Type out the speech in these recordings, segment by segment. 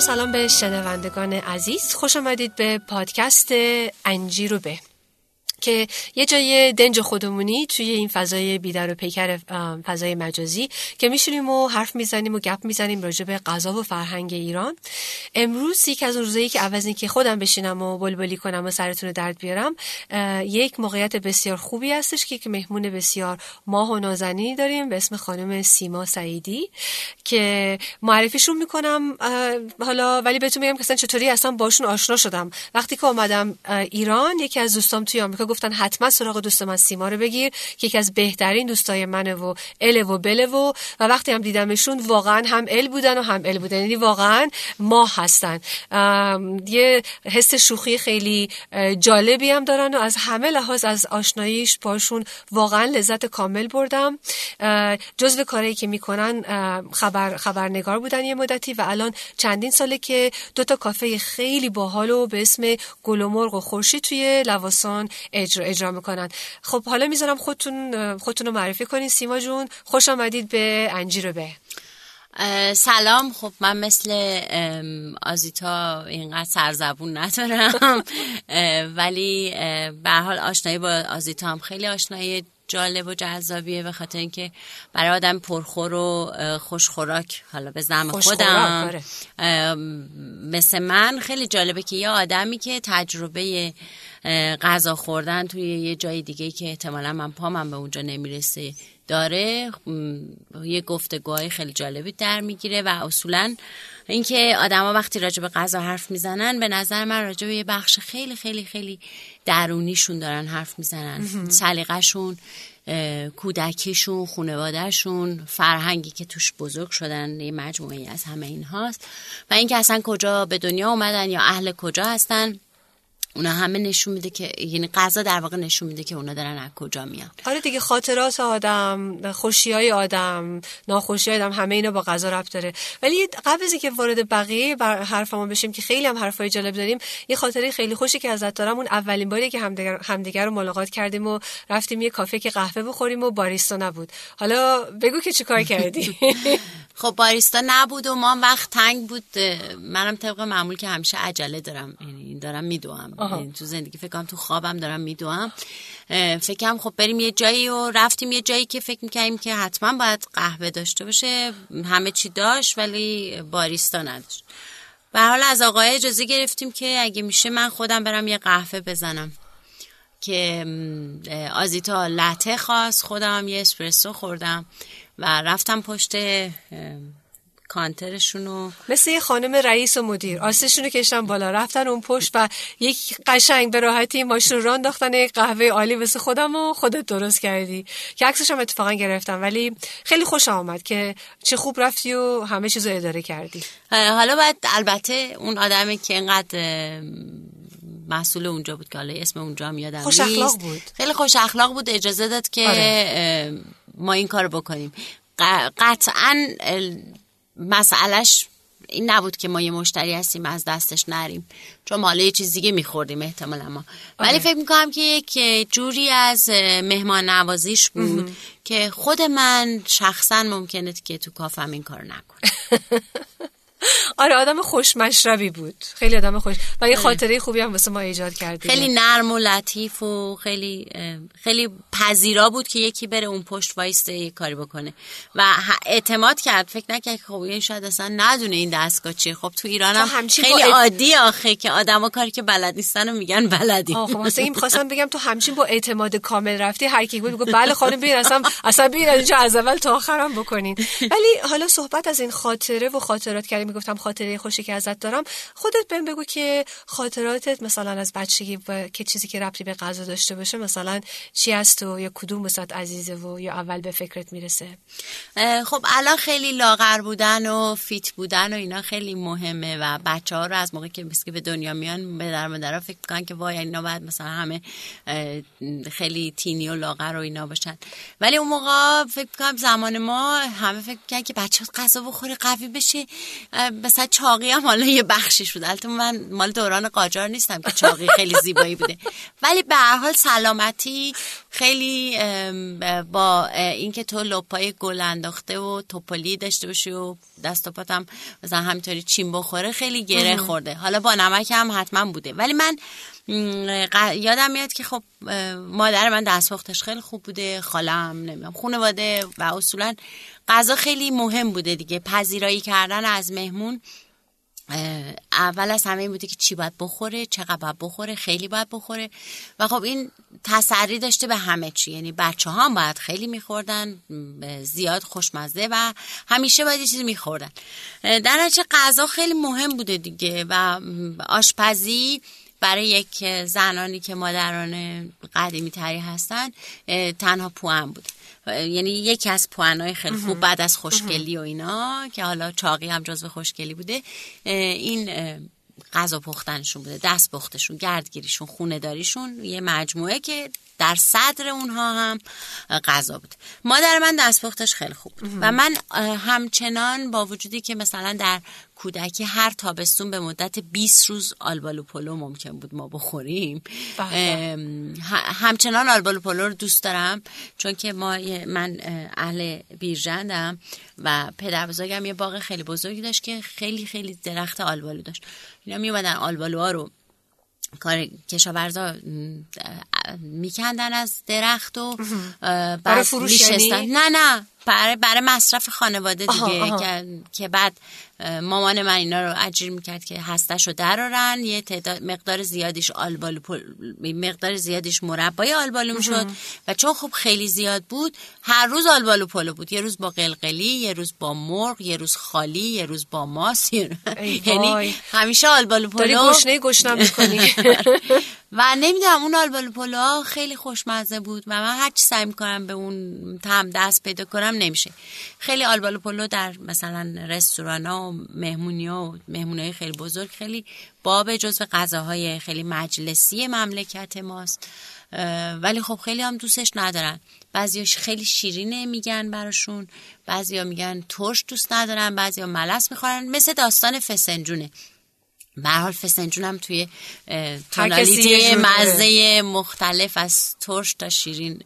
سلام به شنوندگان عزیز. خوش آمدید به پادکست انجیر و به. که یه جای دنج خودمونی توی این فضای بیدر و پیکر فضای مجازی که میشونیم و حرف می‌زنیم و گپ می‌زنیم راجع به غذا و فرهنگ ایران. امروز یک از اون روزایی که عوض که خودم بشینم و بلبلی کنم و سرتون رو درد بیارم یک موقعیت بسیار خوبی هستش که مهمون بسیار ماه و نازنینی داریم به اسم خانم سیما سعیدی که معرفیشون می‌کنم حالا ولی بهتون میگم که چطوری اصلا باشون آشنا شدم. وقتی که آمدم ایران یکی از دوستام توی آمریکا گفتن حتما سراغ دوست من سیما رو بگیر. که یکی از بهترین دوستای منه و ال و بله و و وقتی هم دیدمشون واقعا هم ال بودن و هم ال بودن. یعنی واقعا ما هستن. یه حس شوخی خیلی جالبی هم دارن و از همه لحاظ از آشناییش باشون واقعا لذت کامل بردم. جزو کاری که می‌کنن خبر خبرنگار بودن یه مدتی و الان چندین ساله که دو تا کافه خیلی باحال و به اسم گل و مرغ و خورشید توی لواسان اجرا اجرا می‌کنن. خب حالا می‌ذارم خودتون خودتون رو معرفی کنین. سیما جون خوش آمدید به انجیر به. سلام. خب من مثل آزیتا اینقدر سرزبون ندارم. ولی به حال آشنایی با آزیتا هم خیلی آشنایی جالب و جذابیه به خاطر اینکه برای آدم پرخور و خوشخوراک. حالا به زم خودم. آره. مثل من خیلی جالبه که یه آدمی که تجربه غذا خوردن توی یه جای دیگه که احتمالا من پامم به اونجا نمی‌رسه داره. یه گفتگوهای خیلی جالبی در می‌گیره و اصولا اینکه آدما وقتی راجع به غذا حرف می‌زنن به نظر من راجع به یه بخش خیلی خیلی خیلی درونیشون دارن حرف می‌زنن. سلیقه‌شون کودکیشون خانوادهشون فرهنگی که توش بزرگ شدن یه مجموعی از همه این هاست و اینکه اصلا کجا به دنیا اومدن یا اهل کجا هستن. اونا همه نشون میده که یعنی غذا در واقع نشون میده که اونا دارن از کجا میان. آره دیگه خاطرات آدم خوشی های آدم ناخوشی آدم همه اینا با غذا ربط داره. ولی قبل از اینکه وارد بقیه بر حرفمون بشیم که خیلی هم حرفای جالب داریم یه خاطره خیلی خوشی که ازت دارم اون اولین باری که همدیگر همدیگر رو ملاقات کردیم و رفتیم یه کافه که قهوه بخوریم و باریستا نبود. حالا بگو که چیکار کردی؟ خب باریستا نبود و ما وقت تنگ بود. منم طبق معمول که همیشه عجله دارم. یعنی دارم میدوام یعنی تو زندگی فکر کنم تو خوابم دارم میدوام فکرم خب بریم یه جایی و رفتیم یه جایی که فکر می‌کنیم که حتما باید قهوه داشته باشه. همه چی داشت ولی باریستا نداشت. به حال از آقای اجازه گرفتیم که اگه میشه من خودم برم یه قهوه بزنم. که آزیتا لته خواست. خودم یه اسپرسو خوردم و رفتم پشت کانترشون مثل یه خانم رئیس و مدیر. آسشون رو کشتن بالا رفتن اون پشت و یک قشنگ به راحتی ماشین رو انداختن یک قهوه عالی واسه خودم و خودت درست کردی. که عکسش هم اتفاقا گرفتم ولی خیلی خوش آمد که چه خوب رفتی و همه چیز رو اداره کردی. حالا باید البته اون آدمی که اینقدر مسئول اونجا بود که حالا اسم اونجا هم یادم خوش اخلاق بود. خیلی خوش اخلاق بود اجازه داد که آره. ما این کار بکنیم. قطعا مسئلهش این نبود که ما یه مشتری هستیم از دستش نریم. چون ماله یه چیز دیگه میخوردیم احتمالا ما. ولی آره. فکر می‌کنم که یک جوری از مهمان نوازیش بود که خود من شخصا ممکنه که تو کافم این کار نکنم. آره آدم خوشمشربی بود. خیلی آدم خوش و یه. خاطره خوبی هم واسه ما ایجاد کردیم خیلی نرم و لطیف و خیلی خیلی پذیرا بود که یکی بره اون پشت وایسته یه کاری بکنه. و اعتماد کرد. فکر نکرد که خب این شاید اصلا ندونه این دستگاه چیه. خب تو ایران هم خیلی عادی آخه که آدما کاری که بلد نیستن و میگن بلدی. خب واسه این خواستم بگم تو همچین با اعتماد کامل رفتی هر کی بود گفت بله خانم ببین اصلا اصلا ببین از اول تا آخرم بکنین. ولی حالا صحبت از این خاطره و خاطرات کردیم می‌گفتم خاطره خوشی که ازت دارم. خودت بهم بگو که خاطراتت مثلا از بچگی و که چیزی که ربطی به غذا داشته باشه مثلا چی هست و یا کدوم وسط عزیزه و یا اول به فکرت می‌رسه؟ خب الان خیلی لاغر بودن و فیت بودن و اینا خیلی مهمه و بچه ها رو از موقع که به دنیا میان به در مدرها فکر کنن که وای اینا باید مثلا همه خیلی تینی و لاغر و اینا باشن. ولی اون موقع فکر کنم زمان ما همه فکر کنن که بچه غذا بخوره قوی بشه. مثلا چاقی هم حالا یه بخشی شد البته من مال دوران قاجار نیستم که چاقی خیلی زیبایی بوده. ولی به هر حال سلامتی خیلی با اینکه تو لپای گل انداخته و توپلی داشته باشی و دست و پاتم مثلا همینطوری چین بخوره خیلی گره خورده. حالا با نمک هم حتما بوده. ولی من یادم میاد که خب مادر من دستپختش خیلی خوب بوده خالم نمی‌دونم خانواده و اصولا غذا خیلی مهم بوده دیگه. پذیرایی کردن از مهمون اول از همه این بوده که چی باید بخوره چقدر باید بخوره خیلی باید بخوره. و خب این تسری داشته به همه چی. یعنی بچه ها هم باید خیلی میخوردن زیاد خوشمزه و همیشه باید یه چیزی میخوردن. در نتیجه غذا خیلی مهم بوده دیگه و آشپزی برای یک زنانی که مادران قدیمی تری هستن تنها پوان بود. یعنی یکی از پوانای خیلی خوب بعد از خوشگلی و اینا که حالا چاقی هم جزو خوشگلی بوده این غذا پختنشون بوده دست پختشون گردگیریشون خونه داریشون یه مجموعه که در صدر اونها هم غذا بود. مادر من دستپختش خیلی خوب بود. و من همچنان با وجودی که مثلا در کودکی هر تابستون به مدت 20 روز آلبالو پلو ممکن بود ما بخوریم. بله. همچنان آلبالو پلو رو دوست دارم چون که ما من اهل بیرجندم و پدر بزرگم یه باغ خیلی بزرگی داشت که خیلی خیلی درخت آلبالو داشت. اینا می آلبالوها رو کار کشاورزا میکندن از درخت و بعد فروش یعنی؟ نه نه. برای برای مصرف خانواده دیگه که بعد مامان من اینا رو اجیر می‌کرد که هستش رو درارن یه تعداد مقدار زیادیش آلبالو مقدار زیادیش مربای آلبالو می‌شد و چون خب خیلی زیاد بود هر روز آلبالو پلو بود. یه روز با قلقلی یه روز با مرغ یه روز خالی یه روز با ماست. یعنی همیشه آلبالو پلو. داری گشنه گشنم می‌کنی. و نمی‌دونم اون آلبالو پلو خیلی خوشمزه بود و من هرچی سعی می‌کنم به اون طعم دست پیدا کنم نمیشه. خیلی آلبالو پلو در مثلا رستوران ها و مهمونی ها و مهمونی خیلی بزرگ خیلی باب جزو غذاهای خیلی مجلسی مملکت ماست. ولی خب خیلی هم دوستش ندارن. بعضیاش خیلی شیرینه میگن براشون. بعضیا میگن ترش دوست ندارن. بعضیا ملس می‌خورن. مثل داستان فسنجونه. به حال فسنجون هم توی تونالیتی مزه مختلف از ترش تا شیرین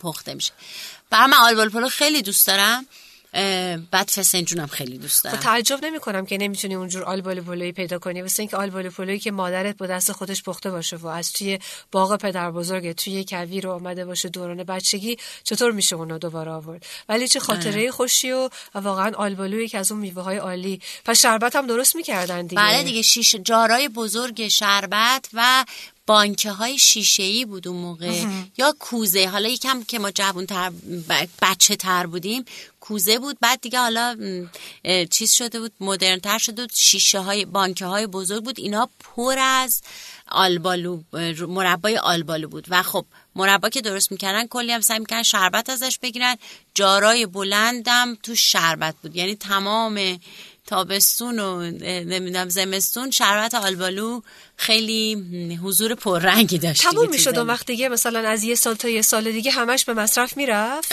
پخته میشه. برای من آلبال پلو خیلی دوست دارم. بعد فسنجونم خیلی دوست دارم. خب تعجب نمی کنم که نمی‌تونی اونجور آلبال پلوی پیدا کنی. واسه اینکه آلبال پلویی که مادرت با دست خودش پخته باشه و از توی باغ پدر بزرگ توی کوی رو آمده باشه دوران بچگی چطور میشه اونو دوباره آورد؟ ولی چه خاطره. خوشی و واقعا آلبالویی که از اون میوه های عالی. پس شربت هم درست می‌کردن دیگه. بله دیگه شیش جارای بزرگ شربت و بانکه های شیشه ای بود اون موقع. یا کوزه حالا یکم که ما جوان تر بچه تر بودیم کوزه بود. بعد دیگه حالا چیز شده بود مدرن تر شده بود. شیشه های بانکه های بزرگ بود. اینا پر از آلبالو مربای آلبالو بود. و خب مربا که درست می‌کردن کلی هم سعی می‌کردن شربت ازش بگیرن. jar ای بلندم تو شربت بود. یعنی تمام تابستون و نمی‌دونم زمستون شربت آلبالو خیلی حضور پررنگی داشت تموم می‌شد اون وقت دیگه مثلا از یه سال تا یه سال دیگه همش به مصرف می‌رفت؟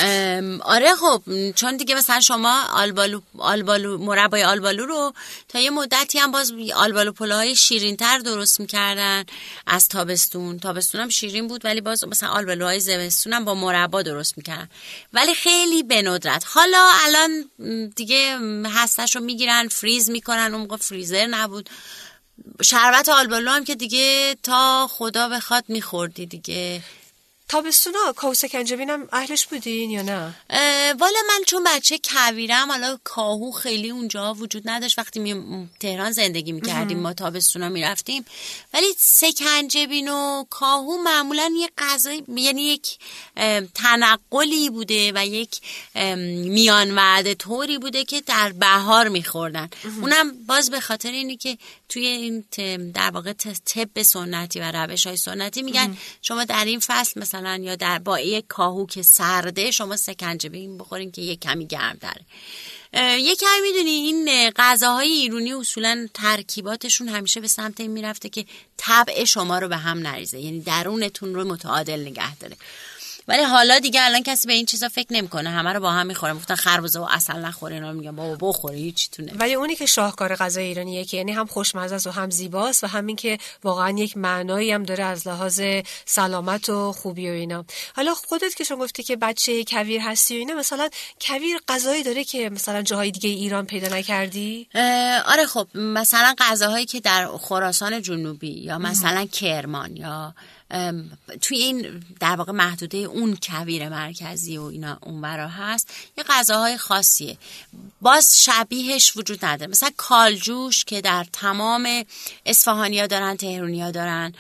آره خب چون دیگه مثلا شما آلبالو آلبالو مربای آلبالو رو تا یه مدتی هم باز آلبالو پلوهای شیرین تر درست می‌کردن از تابستون. تابستون هم شیرین بود ولی باز مثلا آلبالوهای زمستون هم با مربا درست می‌کردن. ولی خیلی به ندرت. حالا الان دیگه هستش رو می‌گیرن فریز می‌کنن. اون موقع فریزر نبود. شربت آلبالو هم که دیگه تا خدا بخواد میخوردی دیگه. تابستونا کاهو سکنجبین هم اهلش بودین یا نه؟ والا من چون بچه کویرم حالا کاهو خیلی اونجا وجود نداشت. وقتی می تهران زندگی می‌کردیم ما تابستونا می‌رفتیم. ولی سکنجبین و کاهو معمولا یه غذای یعنی یک تنقلی بوده و یک میان وعده طوری بوده که در بهار میخوردن. اونم باز به خاطر اینی که توی این در واقع طب سنتی و روش های سنتی میگن شما در این فصل مثلا یا در با یک کاهو که سرده شما سکنجبین بخورین که یک کمی گرم داره یه کمی می‌دونی این اه، غذاهای ایرونی اصولا ترکیباتشون همیشه به سمت این می‌رفته که طبع شما رو به هم نریزه. یعنی درونتون رو متعادل نگه داره. ولی حالا دیگه الان کسی به این چیزا فکر نمی‌کنه. همه رو با هم می‌خوره گفتن خربزه و اصل نخوره اینا میگن. بابا بخوره هیچیتونه ولی اونی که شاهکار غذای ایرانیه که یعنی هم خوشمزه است و هم زیباست و همین که واقعا یک معنایی هم داره از لحاظ سلامت و خوبی و اینا. حالا خودت که شما گفتی که بچه کویر هستی و اینا مثلا کویر غذایی داره که مثلا جاهای دیگه ایران پیدا نکردی؟ آره خب مثلا غذاهایی که در خراسان جنوبی یا مثلا کرمان یا توی این در واقع محدوده اون کویر مرکزی و اینا اونورا هست یه غذاهای خاصیه. باز شبیهش وجود نداره. مثلا کالجوش که در تمام اصفهانیا دارن تهرونیا دارن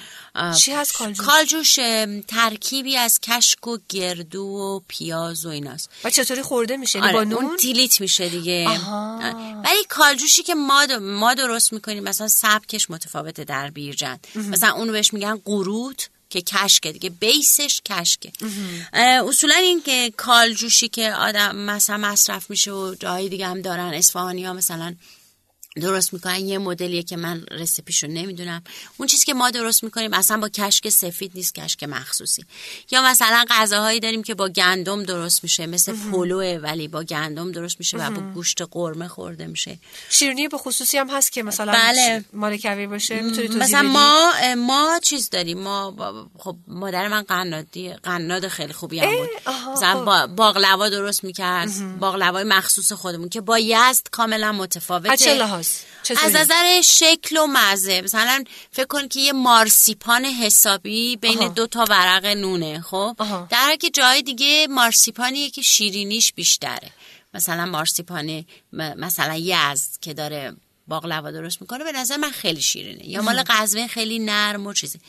چی هست کالجوش؟ کالجوش ترکیبی از کشک و گردو و پیاز و ایناست. و چطوری خورده میشه؟ یعنی آره با اون نون؟ تیلیت میشه دیگه. آها. ولی کالجوشی که ما ما درست می‌کنیم مثلا سبکش متفاوته در بیرجند. مثلا اونو بهش میگن قروت. که کشکه دیگه بیسش کشکه. اصولا این که کالجوشی که آدم مثلا مصرف میشه و جای دیگه هم دارن اصفهانی ها مثلا درست می‌کنن. یه مدلیه که من رسیپیشو نمی‌دونم. اون چیزی که ما درست می‌کنیم اصلا با کشک سفید نیست کشک مخصوصی. یا مثلا غذاهایی داریم که با گندم درست میشه مثل پلوه ولی با گندم درست میشه و با گوشت قرمه خورده میشه. شیرینی به خصوصی هم هست که مثلا بله. مال کویر باشه. می‌تونی مثلا؟ ما ما چیز داریم. ما خب مادر من قنادی قناد خیلی خوبی هم بود. مثلا خب. با باقلوا درست می‌کرد. باقلوای مخصوص خودمون که با یزد کاملا متفاوته. چطوری؟ از نظر شکل و مزه. مثلا فکر کن که یه مارسیپان حسابی بین آها. دو تا ورق نونه خب؟ آها. در حالی که جای دیگه مارسیپانیه که شیرینیش بیشتره. مثلا مارسیپان مثلا یزد که داره باقلوا درست می‌کنه به نظر من خیلی شیرینه. یا مال قزوین خیلی نرم و چیزه.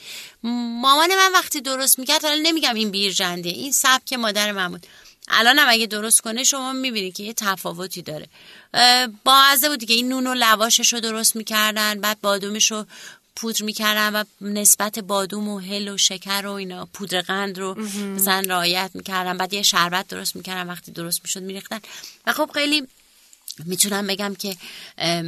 مامان من وقتی درست می‌کرد حالا نمیگم این بیرجنده این سبک مادر من بود. الان هم اگه درست کنه شما می‌بینید که یه تفاوتی داره. اه، باعثه بود دیگه. این نون و لواشش رو درست می‌کردن بعد بادومش رو پودر می‌کردن و نسبت بادوم و هل و شکر و اینا پودر قند رو مثلا رعایت می‌کردن. بعد یه شربت درست می‌کردن وقتی درست می‌شد میریختن. و خب خیلی می‌تونم بگم که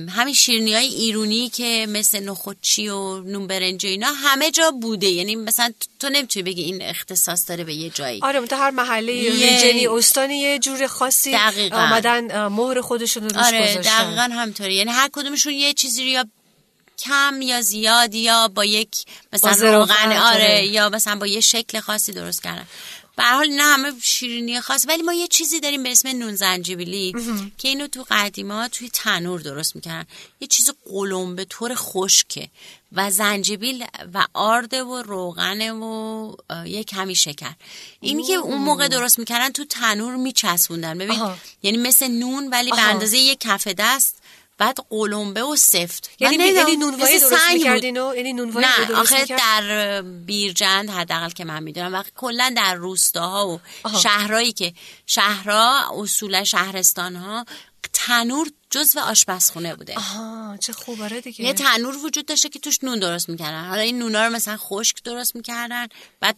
همین شیرینی های ایرونی که مثل نخودچی و نون برنج و اینا همه جا بوده. یعنی مثلا تو نمی‌تونی بگی این اختصاص داره به یه جایی. آره متو هر محله یه- ریجنی استانی یه جور خاصی دقیقاً. آمدن مهر خودشون رو روش آره گذاشتن. دقیقا همطوری یعنی هر کدومشون یه چیزی رو یا کم یا زیاد یا با یک مثلا روغن آره. آره. یا مثلا با یه شکل خاصی درست کردن. به حال نه همه شیرینی خاص ولی ما یه چیزی داریم به اسم نون زنجبیلی که اینو تو قدیما توی تنور درست می‌کردن. یه چیز قلم به طور خشکه و زنجبیل و آرد و روغن و یه کمی شکر. اینی که اون موقع درست می‌کردن تو تنور میچسبوندن. ببین آها. یعنی مثل نون ولی به. اندازه یه کف دست بعد قلمبه و سفت. یعنی یعنی نونوایی درست. می‌کردین و یعنی نونوایی نه درست آخه می‌کرد؟ در بیرجند حداقل که من می‌دونم. و کلا در روستاها و آها. شهرهایی که شهرها اصولا شهرستانها تنور جزو آشپزخونه بوده. آها چه خوب. آره دیگه. یه تنور وجود داشته که توش نون درست می‌کردن. حالا این نونا رو مثلا خشک درست می‌کردن. بعد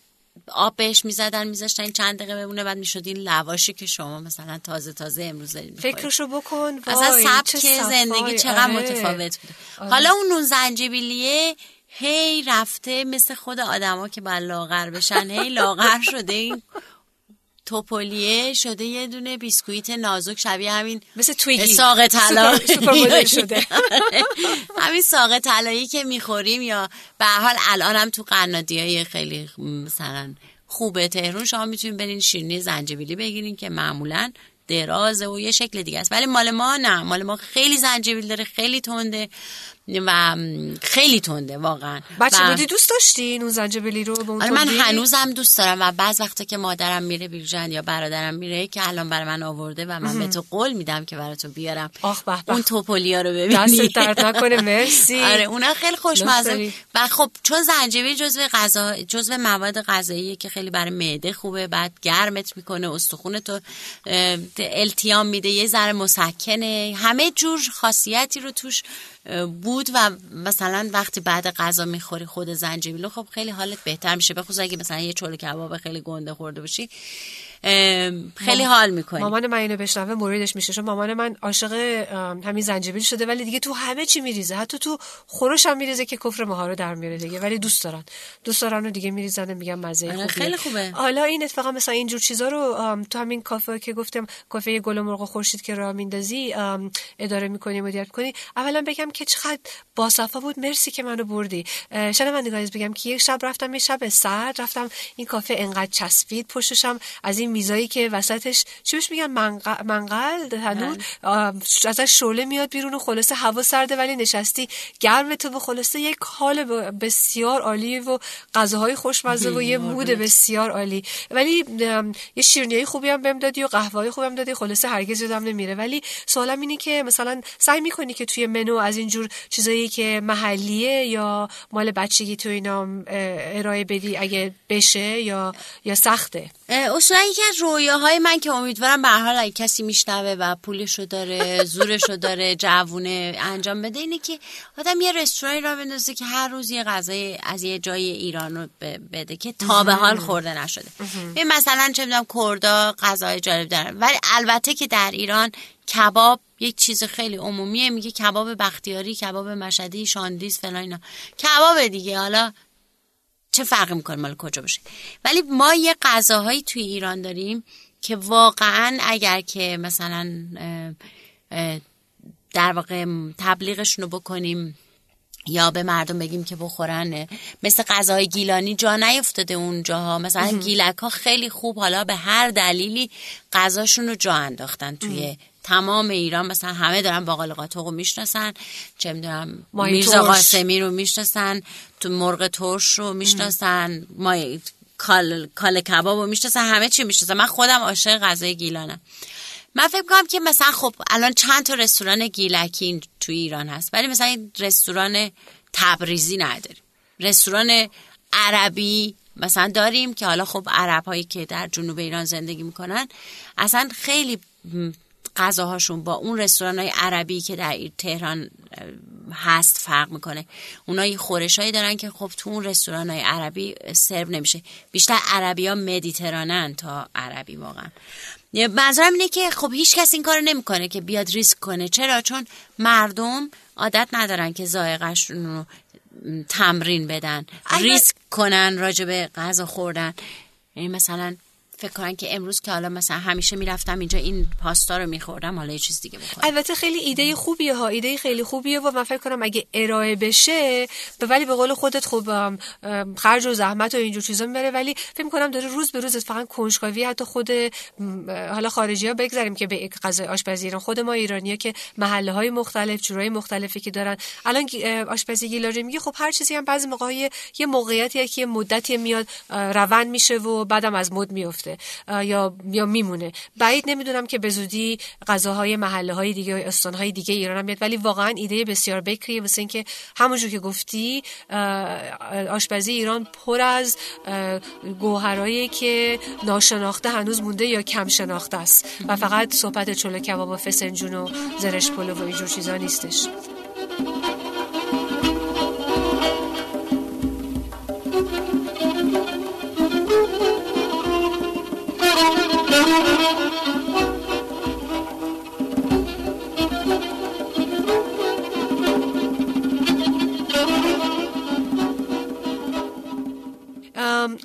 آب بهش می‌زدن میذاشتن چند دقیقه بمونه بعد می‌شد این لواشی که شما مثلا تازه تازه امروز دارید. فکرشو بکن اصلا وای، سبک چه صفای، زندگی چقدر آره. متفاوت بوده آره. حالا اون نون زنجبیلیه هی رفته مثل خود آدما که باید لاغر بشن هی لاغر شده این توپولیه شده یه دونه بیسکویت نازک شبیه همین مثل تویگی. ساق طلا. شده. همین ساق طلایی که می‌خوریم یا به هر حال الان هم تو قنادی های خیلی مثلا خوبه تهرون شما می‌تونید برین شیرینی زنجبیلی بگیرین که معمولا درازه و یه شکل دیگه است. ولی مال ما نه. مال ما خیلی زنجبیل داره خیلی تنده. و خیلی تنده واقعا. بچه و- بودی دوست داشتی اون زنجبیلی رو به اون آره من؟ هنوزم دوست دارم و بعض وقتا که مادرم میره بیرجن یا برادرم میره که الان برای من آورده و من به تو قول میدم که برای تو بیارم. آخ به به. اون توپولیا رو ببینی. دست درد نکنه مرسی. آره اونا خیلی خوشمزه. و خب چون زنجبیل جزو غذا جزو مواد غذاییه که خیلی برای معده خوبه بعد گرمت می‌کنه استخون تو التیام میده یه ذره مسکنه همه جور خاصیتی رو توش بود و مثلا وقتی بعد غذا می‌خوری خود زنجبیل خب خیلی حالت بهتر میشه. بخصوص اگه مثلا یه چلو کباب خیلی گنده خورده باشی. خیلی حال می‌کنی. مامان من اینو بشنوه موردش میشه. چون مامان من عاشق همین زنجبیل شده ولی دیگه تو همه چی میریزه. حتی تو خورش هم میریزه که کفر ماها رو در میاره دیگه ولی دوست دارن. دوست دارن و دیگه میریزن و میگن مزه آره، خوبیه. خیلی خوبه. حالا این اتفاقا مثلا اینجور چیزا رو تو همین کافه که گفتم کافه گل و مرغ و خورشید که راه میندازی اداره می‌کنی مدیریت کنی اولا بگم که چقدر باصفا بود. مرسی که منو بردی. شنوندگان بگم که یک شب رفتم یه شب سرد رفتم. این کافه انقدر چسبید پشتشم از این میزایی که وسطش چی بهش میگن؟ منق- منقل تنور آه، ازش شعله میاد بیرون و خلاصه هوا سرده ولی نشستی گرم تو و خلاصه یک حال بسیار عالی و غذاهای خوشمزه و یه مود بسیار عالی. ولی یه شیرینی خوبی هم بهم دادی و قهوه خوبی هم دادی خلاصه هرگز یادم نمیره. ولی سوالم اینه که مثلا سعی می‌کنی که توی منو از اینجور چیزایی که محلیه یا مال بچگی تو اینا ارائه بدی اگه بشه یا یا سخته؟ یکی از رویاهای من که امیدوارم به حال اگه کسی میشنوه و پولشو داره زورشو داره جوونه انجام بده اینه که آدم یه رستورانی را بندازه که هر روز یه غذای از یه جای ایران رو ب- بده که تا به حال خورده نشده. این مثلا چه می‌دونم کردا غذای جالب دارن. ولی البته که در ایران کباب یک چیز خیلی عمومیه میگه کباب بختیاری کباب مشهدی شاندیز فلان اینا. کباب دیگه. حالا چه فرقی می‌کنه مال کجا باشه؟ ولی ما یه غذاهایی توی ایران داریم که واقعا اگر که مثلا در واقع تبلیغشون رو بکنیم یا به مردم بگیم که بخورن مثل غذاهای گیلانی جا نیفتاده اونجاها. مثلا گیلک ها خیلی خوب حالا به هر دلیلی غذاشون رو جا انداختن توی تمام ایران مثلا همه دارن باقال قاطق رو می‌شناسن چه می‌دونم میرزا. قاسمی رو می‌شناسن تو مرغ ترش رو می‌شناسن مای کال کال کباب رو می‌شناسن همه چی می‌شناسن. من خودم عاشق غذای گیلانم. من فکر کنم که مثلا خب الان چند تا رستوران گیلکی تو ایران هست ولی مثلا این رستوران تبریزی نداریم. رستوران عربی مثلا داریم که حالا خب عرب هایی که در جنوب ایران زندگی می‌کنن اصلا خیلی غذاهاشون با اون رستوران های عربی که در تهران هست فرق می‌کنه. اونا یه خورش هایی دارن که خب تو اون رستوران های عربی سرو نمیشه. بیشتر عربی ها مدیترانن تا عربی واقعا. منظورم اینه که خب هیچ کس این کارو نمی‌کنه که بیاد ریسک کنه. چرا؟ چون مردم عادت ندارن که ذائقه‌شون رو تمرین بدن. ریسک کنن راجع به غذا خوردن. یعنی مثلا فکر کنن که امروز که حالا مثلا همیشه می‌رفتم اینجا این پاستا رو میخوردم حالا یه چیز دیگه بخورم البته خیلی ایده خوبیه ها ایده خیلی خوبیه و من فکر کنم اگه ارائه بشه ولی به قول خودت خب خرج و زحمت و اینجور چیزا می‌بره ولی فکر کنم داره روز به روز فقط کنجکاوی حتی خود حالا خارجی ها بگذاریم که به غذای آشپزی ایران خود ما ایرانی ها که محله های مختلف جورای مختلفی که دارن الان آشپزی گیلاری میگه خب هر چیزی هم بعضی موقع یه موقعیتی که مدتی میاد روند میشه و بعدم از مد میفته یا یا میمونه. بعید نمی‌دونم که به غذاهای محله های دیگه استان های دیگه ایران هم بیاد ولی واقعا ایده بسیار بکریه واسه اینکه همونجور که گفتی آشپزی ایران پر از گوهرایی که ناشناخته هنوز مونده یا کم شناخته است. و فقط صحبت چلو کباب و فسنجون و زرش پلو و اینجور چیزا نیستش.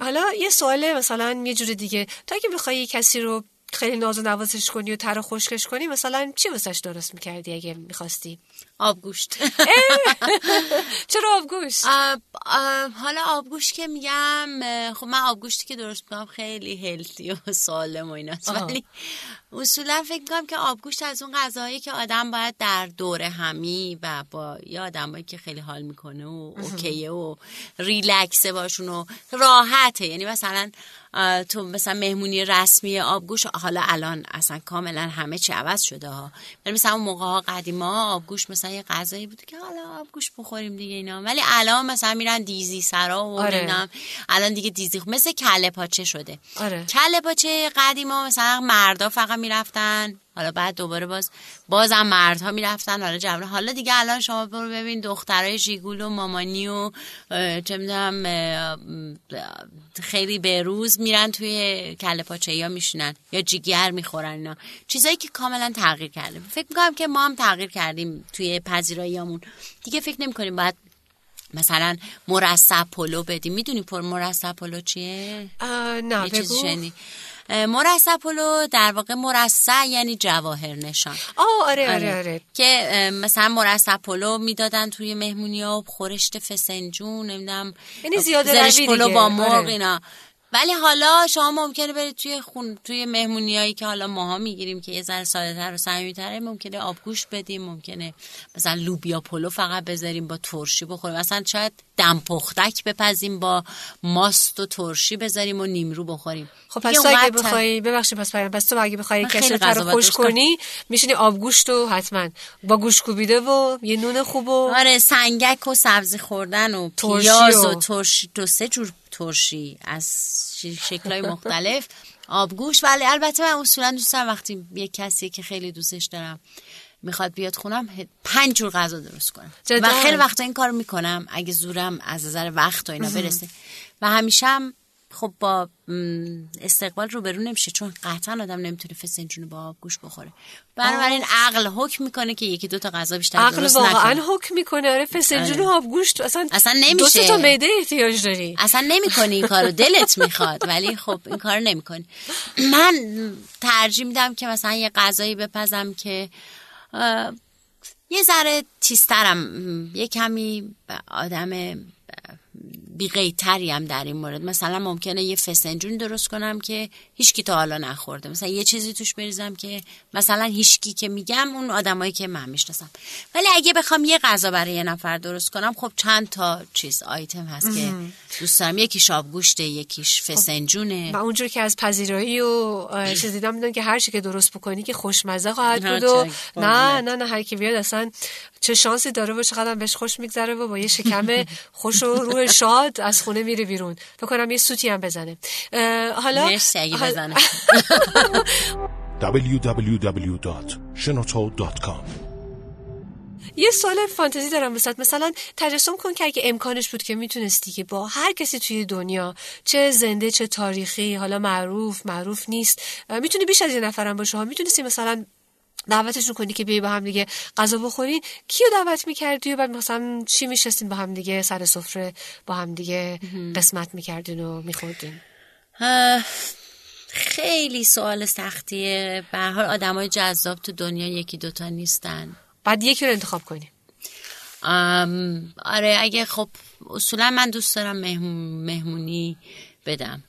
حالا یه سوال مثلا یه جور دیگه. تا اگه بخوای کسی رو خیلی ناز و نوازش کنی و تر و خشکش کنی مثلا چی واسش درست می‌کردی اگه می‌خواستی؟ آبگوشت. چرا آبگوشت؟ آب- آب- حالا آبگوشت که میگم خب من آبگوشتی که درست می‌کنم خیلی هلتی و سالم و ایناست. آها. ولی اصولا فکر می‌کنم که آبگوشت از اون غذاهایی که آدم باید در دور همی و با یه آدمایی که خیلی حال می‌کنه و اوکیه و ریلکسه باشون و راحته. یعنی مثلا تو مثلا مهمونی رسمی آبگوش حالا الان اصلا کاملا همه چی عوض شده ها. ولی مثلا اون موقع ها قدیما آبگوش مثلا یه غذایی بود که حالا آبگوش بخوریم دیگه اینا. ولی الان مثلا میرن دیزی سرا و آره. الان دیگه دیزی مثل کله پاچه شده. آره. کله پاچه قدیما مثلا مردا فقط می‌رفتن. حالا بعد دوباره باز بازم مردها می‌رفتن حالا جوان حالا دیگه الان شما برو ببین دخترای ژیگول و مامانی و چه می‌دونم خیلی به روز میرن توی کله پاچه یا میشینن یا جیگر می‌خورن اینا. چیزایی که کاملا تغییر کرده. فکر می‌کنم که ما هم تغییر کردیم توی پذیراییامون دیگه فکر نمی‌کنیم باید مثلا مرصع پلو بدیم. می‌دونی پر مرصع پلو چیه؟ نه بگو. مرصع پلو در واقع مرصع یعنی جواهر نشان آه آره آره آره که اه، مثلا مرصع پلو می‌دادن توی مهمونی ها خورشت فسنجون نمی‌دونم یعنی زیاده روی پلو. با مرغ آره. اینا ولی حالا شما ممکنه برید توی خون توی مهمونیایی که حالا ماها می‌گیریم که یه ذره ساده‌تر و صمیمیت‌تره ممکنه آبگوشت بدیم ممکنه مثلا لوبیا پلو فقط بذاریم با ترشی بخوریم مثلا شاید دم پختک بپزیم با ماست و ترشی بذاریم و نیمرو بخوریم خب پس اگه بخوای ببخشید پس پس تو اگه بخوای غذا رو خوش. کنی میشینی آبگوشت و حتما با گوش کوبیده و یه نون خوب و آره سنگک و سبزی خوردن و ترشی پیاز و, و- ترشی دو سه جور ترشی از شکلهای مختلف. آبگوش ولی البته من اصولا دوست دارم وقتی یه کسی که خیلی دوستش دارم می‌خواد بیاد خونم پنج جور غذا درست کنم. جدا. و خیلی وقتا این کار می‌کنم اگه زورم از نظر وقت و اینا برسه. و همیشه هم خب با استقبال روبرو نمیشه چون قطعا آدم نمی‌تونه فسنجون با آبگوش بخوره. بنابراین عقل حکم می‌کنه که یکی دو تا غذا بیشتر عقل واقعا. حکم می‌کنه. آره فسنجون آره. و آبگوشت اصلا اصلا دو نمیشه. سه تا معده احتیاج داری. اصلا نمی کنی این کارو دلت می‌خواد. ولی خب این کار نمی کنی من ترجیح میدم که مثلا یه غذایی بپزم که یه ذره چیزترم. یه کمی آدم بیقیتری هم در این مورد. مثلا ممکنه یه فسنجون درست کنم که هیچکی تا حالا نخورده. مثلا یه چیزی توش بریزم که مثلا هیچکی که میگم اون آدمایی که من می‌شناسم. ولی اگه بخوام یه غذا برای یه نفر درست کنم خب چند تا چیز آیتم هست که دوست دارم. یکیش آبگوشته یکیش فسنجونه. و اونجور که از پذیرایی و چیز دیدم می‌دونم که هر چی که درست بکنی که خوشمزه خواهد بود و نه. نه نه هر کی بیاد اصلا چه شانسی داره و چقدر بهش خوش میگذره و با یه شکم خوش و روح شاد از خونه میره بیرون. فکر کنم یه سوتی هم بزنه. حالا مرسی اگه بزنه. www.shenoto.com یه سوال فانتزی دارم وسط. مثلا تجسم کن که اگه امکانش بود که می‌تونستی که با هر کسی توی دنیا چه زنده چه تاریخی حالا معروف معروف نیست می‌تونی بیش از یه نفرم باشه ها می‌تونستی مثلا دعوتشون کنی که بیای با هم دیگه غذا بخورین کیو دعوت می‌کردی و بعد مثلا چی میشستین با هم دیگه؟ سر سفره با هم دیگه قسمت می‌کردین و میخوردین. خیلی سوال سختیه. به هر حال آدمای جذاب تو دنیا یکی دوتا نیستن. بعد یکی رو انتخاب کنی. ام، آره اگه خب اصولا من دوست دارم مهمون- مهمونی بدم.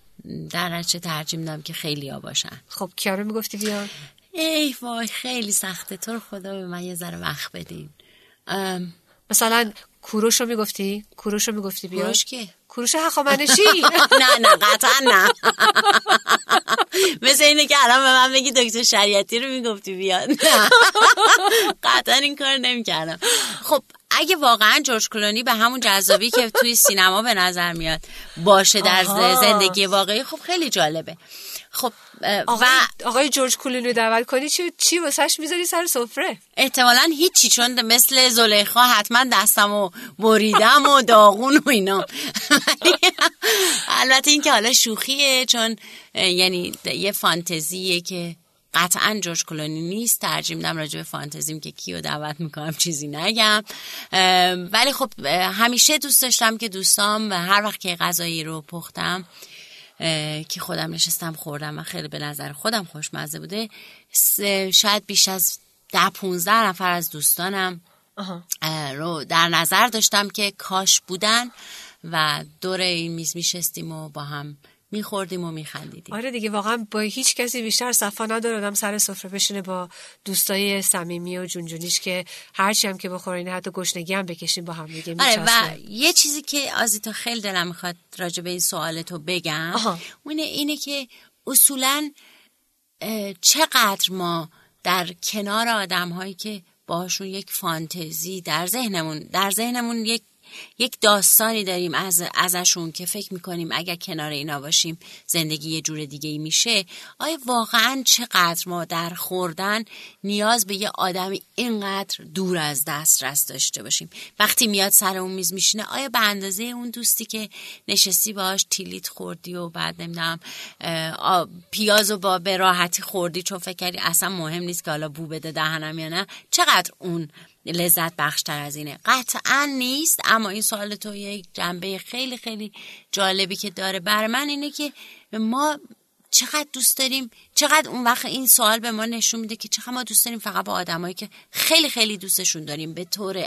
در نتیجه ترجیح میدم که خیلی ها باشن. خب کیا رو می‌گفتی بیا ای وای خیلی سخته. تو رو خدا به من یه ذره وقت بدین. ام، مثلا کوروش رو می‌گفتی؟ کوروش رو می‌گفتی بیا کوروش که؟ کوروش هخامنشی؟ نه نه قطعا نه. مثل اینه که الان به من بگی دکتر شریعتی رو می‌گفتی بیاد. قطعا این کار نمی‌کردم. خب اگه واقعا جورج کلونی به همون جذابی که توی سینما به نظر میاد باشه در. زندگی واقعی خب خیلی جالبه. خب آقای, و آقای جورج کلونی دعوت کنی چی چی واسش می‌ذاری سر سفره؟ احتمالا هیچی چون مثل زلیخا حتما دستم و بریدم و داغون و اینا. البته این که حالا شوخیه چون یعنی یه فانتزیه که قطعا جورج کلونی نیست. ترجیح میدم راجع به فانتزیم که کیو دعوت می‌کنم چیزی نگم. ولی خب همیشه دوست داشتم که دوستام و هر وقت که غذایی رو پختم که خودم نشستم خوردم و خیلی به نظر خودم خوشمزه بوده. شاید بیش از ده 15 نفر از دوستانم رو در نظر داشتم که کاش بودن و دور این میز میشستیم و با هم میخوردیم و میخندیدیم. آره دیگه واقعا با هیچ کسی بیشتر صفا نداره سر سفره بشینه با دوستای صمیمی و جونجونیش که هرچی هم که بخورین حتی گشنگی هم بکشیم با هم دیگه آره و یه چیزی که آزیتا خیلی دلم می‌خواد راجع به این سوالتو بگم اونه اینه که اصولا چقدر ما در کنار آدم هایی که باشون یک فانتزی در ذهنمون در ذهنمون یک یک داستانی داریم از ازشون که فکر می‌کنیم اگر کنار اینا باشیم زندگی یه جور دیگه ای میشه. آیا واقعا چقدر ما در خوردن نیاز به یه آدمی اینقدر دور از دسترس داشته باشیم؟ وقتی میاد سر اون میز میشینه آیا به اندازه اون دوستی که نشستی باش تیلیت خوردی و بعد نمی‌دونم پیاز و با به راحتی خوردی چون فکر کردی اصلا مهم نیست که حالا بو بده دهنم یا نه؟ چقدر اون لذت بخشتر از اینه. قطعا نیست اما این سوال تو یک جنبه خیلی خیلی جالبی که داره بر من اینه که ما چقدر دوست داریم چقدر اون وقت این سوال به ما نشون میده که چقدر ما دوست داریم فقط با آدمایی که خیلی خیلی دوستشون داریم. به طور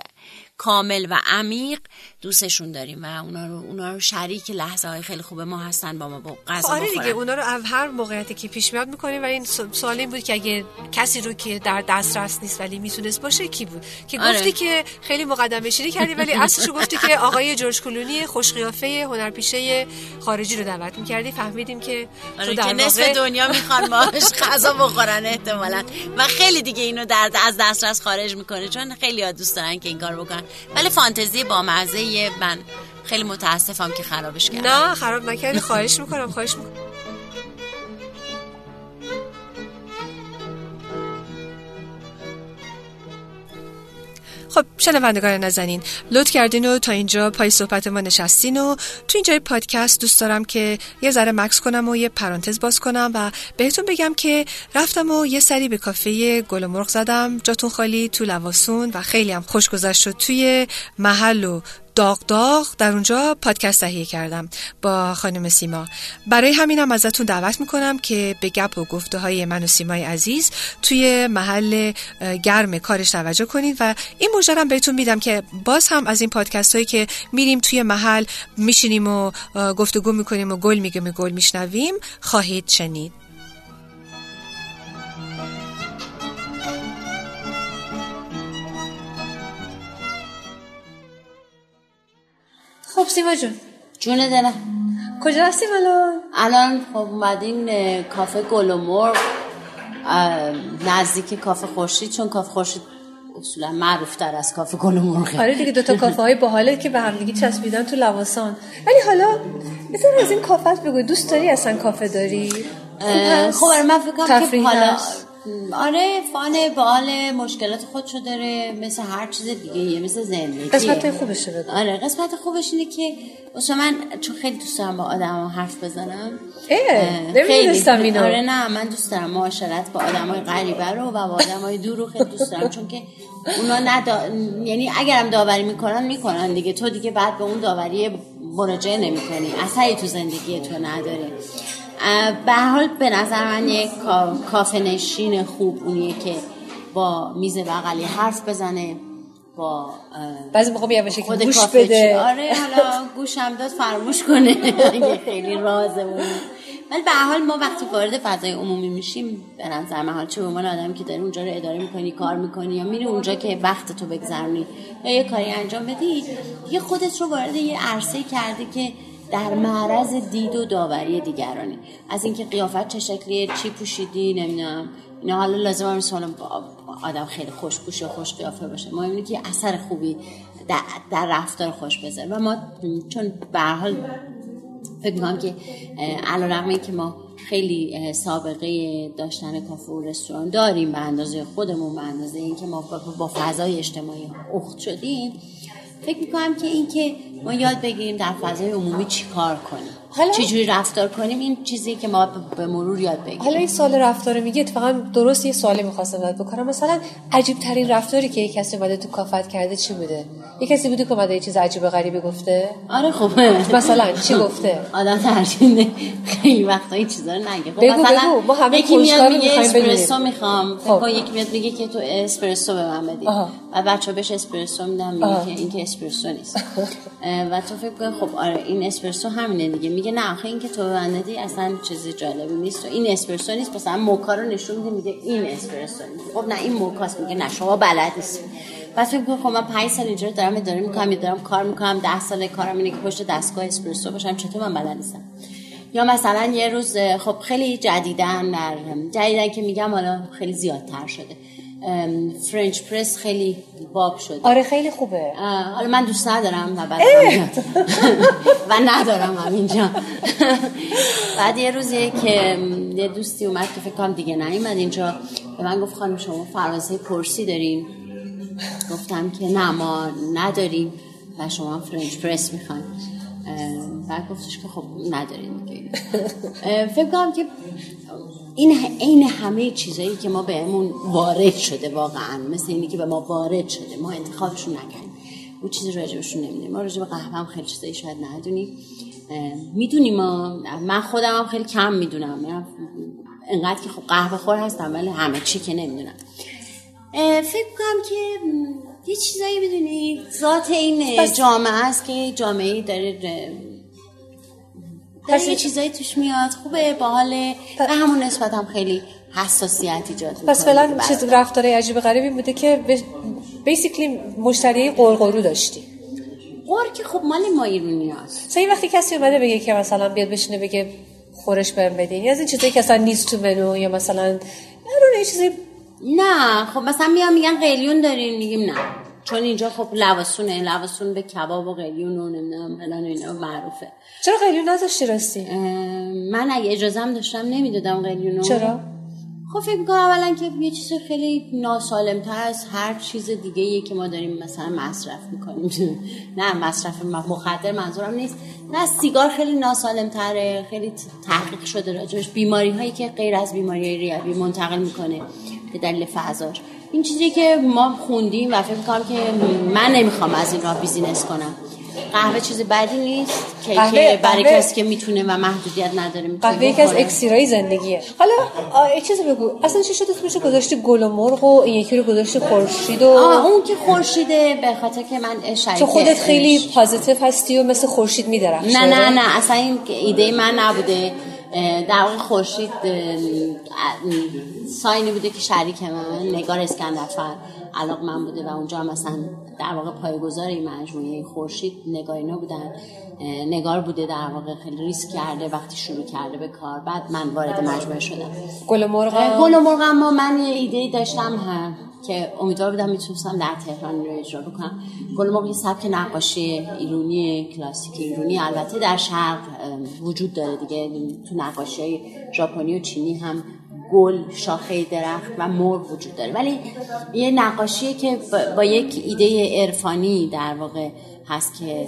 کامل و عمیق دوستشون داریم و اونا رو اونا رو شریک لحظه های خیلی خوب ما هستن با ما با غذا آره دیگه اونا رو هر موقعیتی که پیش میاد می‌کنیم و این سوال این بود که اگه کسی رو که در دسترس نیست ولی می‌تونست باشه کی بود؟ که آره. گفتی که خیلی مقدمه شیری کردی ولی اصلش گفتی که آقای جورج کلونی خوش قیافه هنرپیشه خارجی رو دعوت می‌کردی. فهمیدیم که آره تو در که نصف دنیا می‌خوان باش غذا بخورن احتمالا. و خیلی دیگه اینو در از دسترس خارج می‌کنه چون خیلی دوست دارن که این کار بکنن. ولی فانتزی با مزه من. خیلی متاسفم که خرابش کردم. نه خراب نکردی. خواهش می‌کنم خواهش می‌کنم. خب شنوندگان نزنین لطف کردین و تا اینجا پای صحبت ما نشستین و تو اینجای پادکست دوست دارم که یه ذره مکس کنم و یه پرانتز باز کنم و بهتون بگم که رفتم و یه سری به کافه گل مرغ زدم جاتون خالی تو لواسون و خیلی هم خوش گذشت توی محل و داغ داغ در اونجا پادکست تهیه کردم با خانم سیما. برای همینم ازتون دعوت می‌کنم که به گپ و گفته های من و سیمای عزیز توی محل گرم کارش توجه کنید و این مژرم بهتون میدم که باز هم از این پادکست هایی که میریم توی محل میشینیم و گفتگو می‌کنیم و گل میگیم و گل میشنویم خواهید شنید. خب سیما جون. جون دلم. کجا هستیم الان؟ الان خب اومدیم کافه گل و مرغ. نزدیک کافه خورشید چون کافه خورشید اصولا معروف تر از کافه گل و مرغ آره دیگه دوتا کافه های باحاله که به هم دیگه چسبیدن تو لواسان. ولی حالا مثلا از این کافت بگو. دوست داری اصلا کافه داری؟ خب آره، من فکر که حالا آره فان بال مشکلات خودشو داره مثل هر چیز دیگه یه مثل زندگی. قسمت خوبش بده. آره قسمت خوبش اینه که اصلا من چون خیلی دوست دارم با آدم حرف بزنم. خیلی. اینو. آره نه من دوست دارم معاشرت با آدم های غریبه رو و با آدم های دور رو خیلی دوست دارم چون که اونا ندا... یعنی اگرم داوری می‌کنن می‌کنن دیگه. تو دیگه بعد به اون داوری مراجعه نمی‌کنی. اثری تو زندگی تو نداره. به حال به نظر من یک کافه نشین خوب اونیه که با میز بغلی حرف بزنه با بعضی موقع بیا بشه که گوش بده. آره حالا گوشم داد فرموش کنه. خیلی رازه ولی به حال ما وقتی وارد فضای عمومی میشیم به نظر من حال چه به عنوان آدمی که داری اونجا رو اداره می‌کنی کار می‌کنی یا میری اونجا که وقت تو بگذرونی یا یه کاری انجام بدی یه خودت رو وارد یه عرصه کرده که در معرض دید و داوری دیگرانی. از اینکه قیافت چه شکلیه چی پوشیدی نمی‌دونم. اینا حالا لازم هم مثلا آدم خیلی خوش پوش و خوش قیافه باشه. ما اینه که اثر خوبی در, در رفتار خوش بذاره. و ما چون به حال فکر می‌کنم که علا که ما خیلی سابقه داشتن کافه و رستوران داریم به اندازه خودمون به اندازه اینکه ما با فضای اجتماعی اخت شدیم. فکر می‌کنم که اینکه ما یاد بگیریم در فضای عمومی چی کار کنیم. حالا- چجوری رفتار کنیم؟ این چیزی که ما به مرور یاد بگیریم. حالا این سال رفتار میگه اتفاقا درست یه سوالی می‌خواستم ازت بکنم. مثلا عجیب ترین رفتاری که یه کسی اومده تو کافت کرده چی بوده؟ یه کسی بوده که اومده یه چیز عجیب و غریبی گفته؟ آره خب. مثلا چی گفته؟ آدم ترجیح خیلی وقتا این چیزا رو نگه. خب بگو، مثلا بگو. ما همه یکی میاد میگه اسپرسو. می‌خوام. خب. یکی میاد میگه که تو اسپرسو به من بدی. و بچه بهش اسپرسو میدم میگه. که این که اسپرسو نیست. و تو فکر کن خب آره این اسپرسو همینه دیگه. میگه نه آخه این که تو دادی اصلا چیزی جالبی نیست و این اسپرسو نیست مثلا موکا رو نشون میده میگه این اسپرسو نیست. خب نه این موکاست میگه نه شما بلد نیستی. پس کن خب من 5 سال اینجا دارم اداره می‌کنم دارم کار می‌کنم 10 سال کارم اینه که پشت دستگاه اسپرسو باشم چطور من بلد نیستم؟ یا مثلا یه روز خب خیلی جدیدن در جدیدن که میگم حالا خیلی زیادتر شده. French press خیلی باب شده. آره خیلی خوبه. حالا من دوست ندارم و بعد و ندارم هم اینجا بعد یه روزیه که یه دوستی اومد که فکر کنم دیگه نیومد اینجا. به من گفت خانم شما فرانسه پرسی دارین؟ گفتم که نه ما نداریم و شما French press می‌خواین. بعد گفتش که خب نداریم فکر کنم که این عین همه چیزایی که ما بهمون وارد شده واقعا مثل اینی که به ما وارد شده ما انتخابشون نکردیم. اون چیزی راجبشون نمی‌دونیم. ما راجب قهوه هم خیلی چیزایی شاید ندونیم. می‌دونیم ما. من خودم هم خیلی کم می‌دونم. انقدر که خب قهوه خور هستم ولی همه چی که نمی‌دونم. فکر کنم که یه چیزایی می‌دونی. ذات این جامعه است که جامعه داره داره یه چیزایی توش میاد. خوبه باحاله. و همون نسبت هم خیلی حساسیت ایجاد پس فعلا چیز رفتار عجیب غریبی بوده که بیسیکلی مشتری قرقرو داشتی. قور که خب مال ما ایرونی هست مثلا این وقتی کسی اومده بگه که مثلا بیاد بشینه بگه خورش بهم بدین از این چیزایی که اصلا نیست تو منو یا مثلا نه چیزی نه خب مثلا میان میگن قلیون دارین میگیم نه. چون اینجا خب لواسونه لواسون به کباب و قلیون و نمی‌دونم فلان اینا معروفه. چرا قلیون نذاشتی راستی؟ من اگه اجازم داشتم نمی‌دادم قلیونو چرا؟ خب فکر می‌کنم اولا که یه چیز خیلی ناسالمتر از هر چیز دیگه ایه که ما داریم مثلا مصرف می‌کنیم. نه مصرف مخدر منظورم نیست. نه سیگار خیلی ناسالمتره خیلی ت- تحقیق شده راجبش. بیماری هایی که غیر از بیماری های ریوی منتقل می‌کنه به دلیل فضاش این چیزی که ما خوندیم و فکر می‌کنم که من نمی‌خوام از این راه business کنم. قهوه چیز بدی نیست که, قهوه- برای کسی که می‌تونه و محدودیت نداره می‌تونه قهوه یکی از. اکسیرای زندگیه. حالا یه چیزی بگو. اصلا چی شد اسمشو گذاشتی گل و مرغ و یکی رو گذاشتی خورشید و آه اون که خورشیده به خاطر که من شریک چون خودت خیلی positive هستی و مثل خورشید میدرخشی نه نه نه اصلا این ایده من نبوده. در واقع خورشید sign ی بوده که شریک من نگار اسکندرفر علاق من بوده و اونجا هم مثلا در واقع پایگذار این مجموعه خورشید نگار اینا بودن. نگار بوده در واقع خیلی ریسک کرده وقتی شروع کرده به کار. بعد من وارد مجموعه شدم. گل مرغ گل و مرغ اما من یه ایده داشتم هم که امیدوار بودم می‌تونستم در تهران رو اجرا بکنم. گل مرغ یه سبک نقاشی ایرونی کلاسیک ایرونی. البته در شرق وجود داره دیگه. تو نقاشی ژاپنی و چینی هم گل شاخه درخت و مرغ وجود داره. ولی یه نقاشیه که با, با یک ایده عرفانی در واقع هست که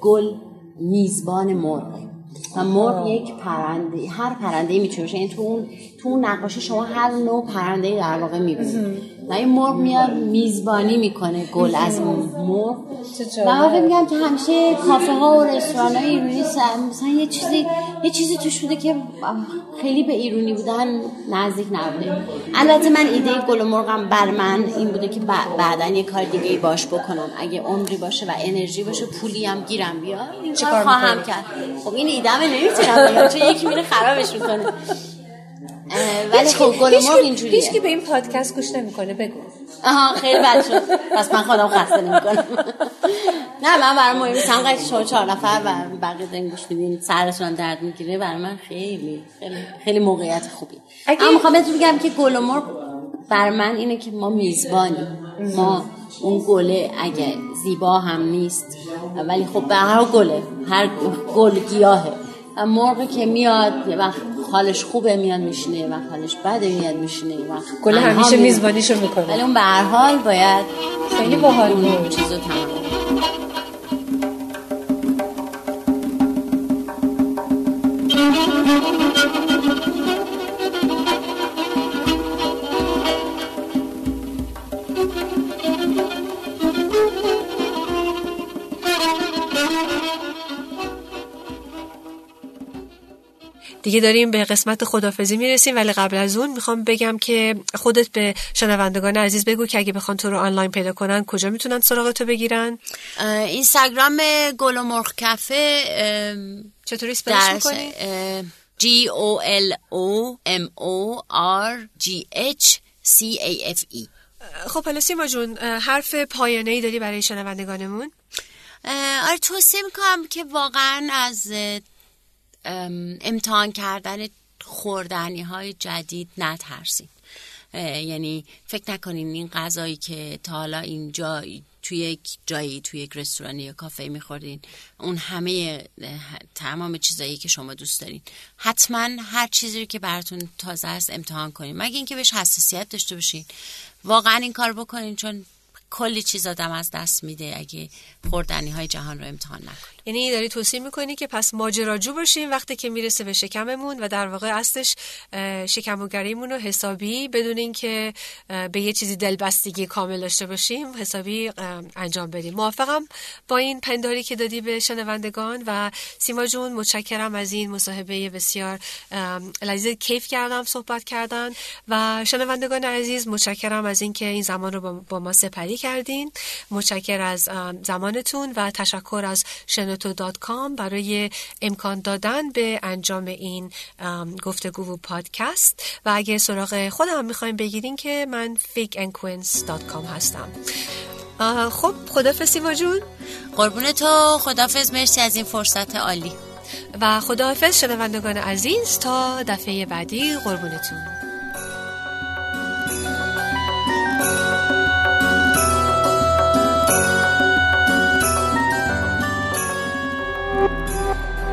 گل میزبان مرغه و مرغ یک پرنده هر پرنده می‌تونه باشه. یعنی تو اون تو اون نقاشی شما هر نوع پرنده در واقع می‌بینید و این مرغ میاد میزبانی می‌کنه گل از اون مرغ. و فکر میگم که همیشه کافه ها و رستوران های ایرونی مثلا یه چیزی یه چیزی توش بوده که خیلی به ایرونی بودن نزدیک نبوده. البته من ایده گل و مرغم بر من این بوده که بعدا یه کار دیگه ای باش بکنم. اگه عمری باشه و انرژی باشه پولی هم گیرم بیاد این کار خواهم؟ کرد. خب این ایده نمی‌تونم چون یکی میره خرابش می‌کنه. ولی خب گل مرغ اینجوریه. هیچ کی به این پادکست گوش نمی‌کنه بگو. آها خیلی بد شد. پس من خودم خسته نمی‌کنم. نه من برای مهم نیست. که شما چهار نفر و بقیه دارین گوش میدین. سرتون هم درد می‌گیره. برای من خیلی خیلی خیلی موقعیت خوبی. اگه- اما می‌خوام بهتون بگم که گل مرغ بر من اینه که ما میزبانیم. ما اون گله اگه زیبا هم نیست ولی خب به هر گله. هر گل گیاهه. مرغ که میاد یه وقت حالش خوبه میاد میشینه یه وقت حالش بده میاد میشینه یه وقت کلا همیشه میزبانیشو می‌کنه. ولی اون به هر حال باید خیلی باحال بود. چیزو تمام دیگه داریم به قسمت خدافزی می‌رسیم ولی قبل از اون می‌خوام بگم که خودت به شنوندگان عزیز بگو که اگه بخوان تو رو آنلاین پیدا کنن کجا می‌تونن سراغ تو بگیرن اینستاگرام گل و مرغ کفه چطوری اسپلش می‌کنی؟ G O L O M O R G H C A F E. خب حالا سیما جون حرف پایانه ای داری برای شنوندگانمون؟ آره توصیه می‌کنم که واقعا از امتحان کردن خوردنی های جدید نترسید. یعنی فکر نکنین این غذایی که تا حالا اینجا توی یک جایی توی یک رستوران یا کافه میخوردین اون همه تمام چیزایی که شما دوست دارین. حتما هر چیزی که براتون تازه است امتحان کنین. مگه اینکه بهش حساسیت داشته باشین. واقعا این کار بکنین چون کلی چیز آدم از دست میده اگه خوردنی های جهان رو امتحان نکنیم یعنی داری توصیه می‌کنی که پس ماجراجو باشیم وقتی که می‌رسه به شکممون و در واقع اصلش شکمگریمون رو حسابی بدون اینکه به یه چیزی دلبستگی کامل داشته باشیم حسابی انجام بدیم. موافقم با این پنداری که دادی به شنوندگان و سیما جون متشکرم از این مصاحبه بسیار لذیذ کیف کردم صحبت کردن و شنوندگان عزیز متشکرم از اینکه این زمان رو با ما سپری کردین. متشکر از زمانتون و تشکر از شنوتو دات کام برای امکان دادن به انجام این گفتگو و پادکست. و اگه سراغ خودم می‌خوایم بگیرین که من کام هستم. خب خدافز سیما جون. قربون تو. خدافز مرسی از این فرصت عالی. و خداحافظ شنوندگان عزیز تا دفعه بعدی. قربونتون.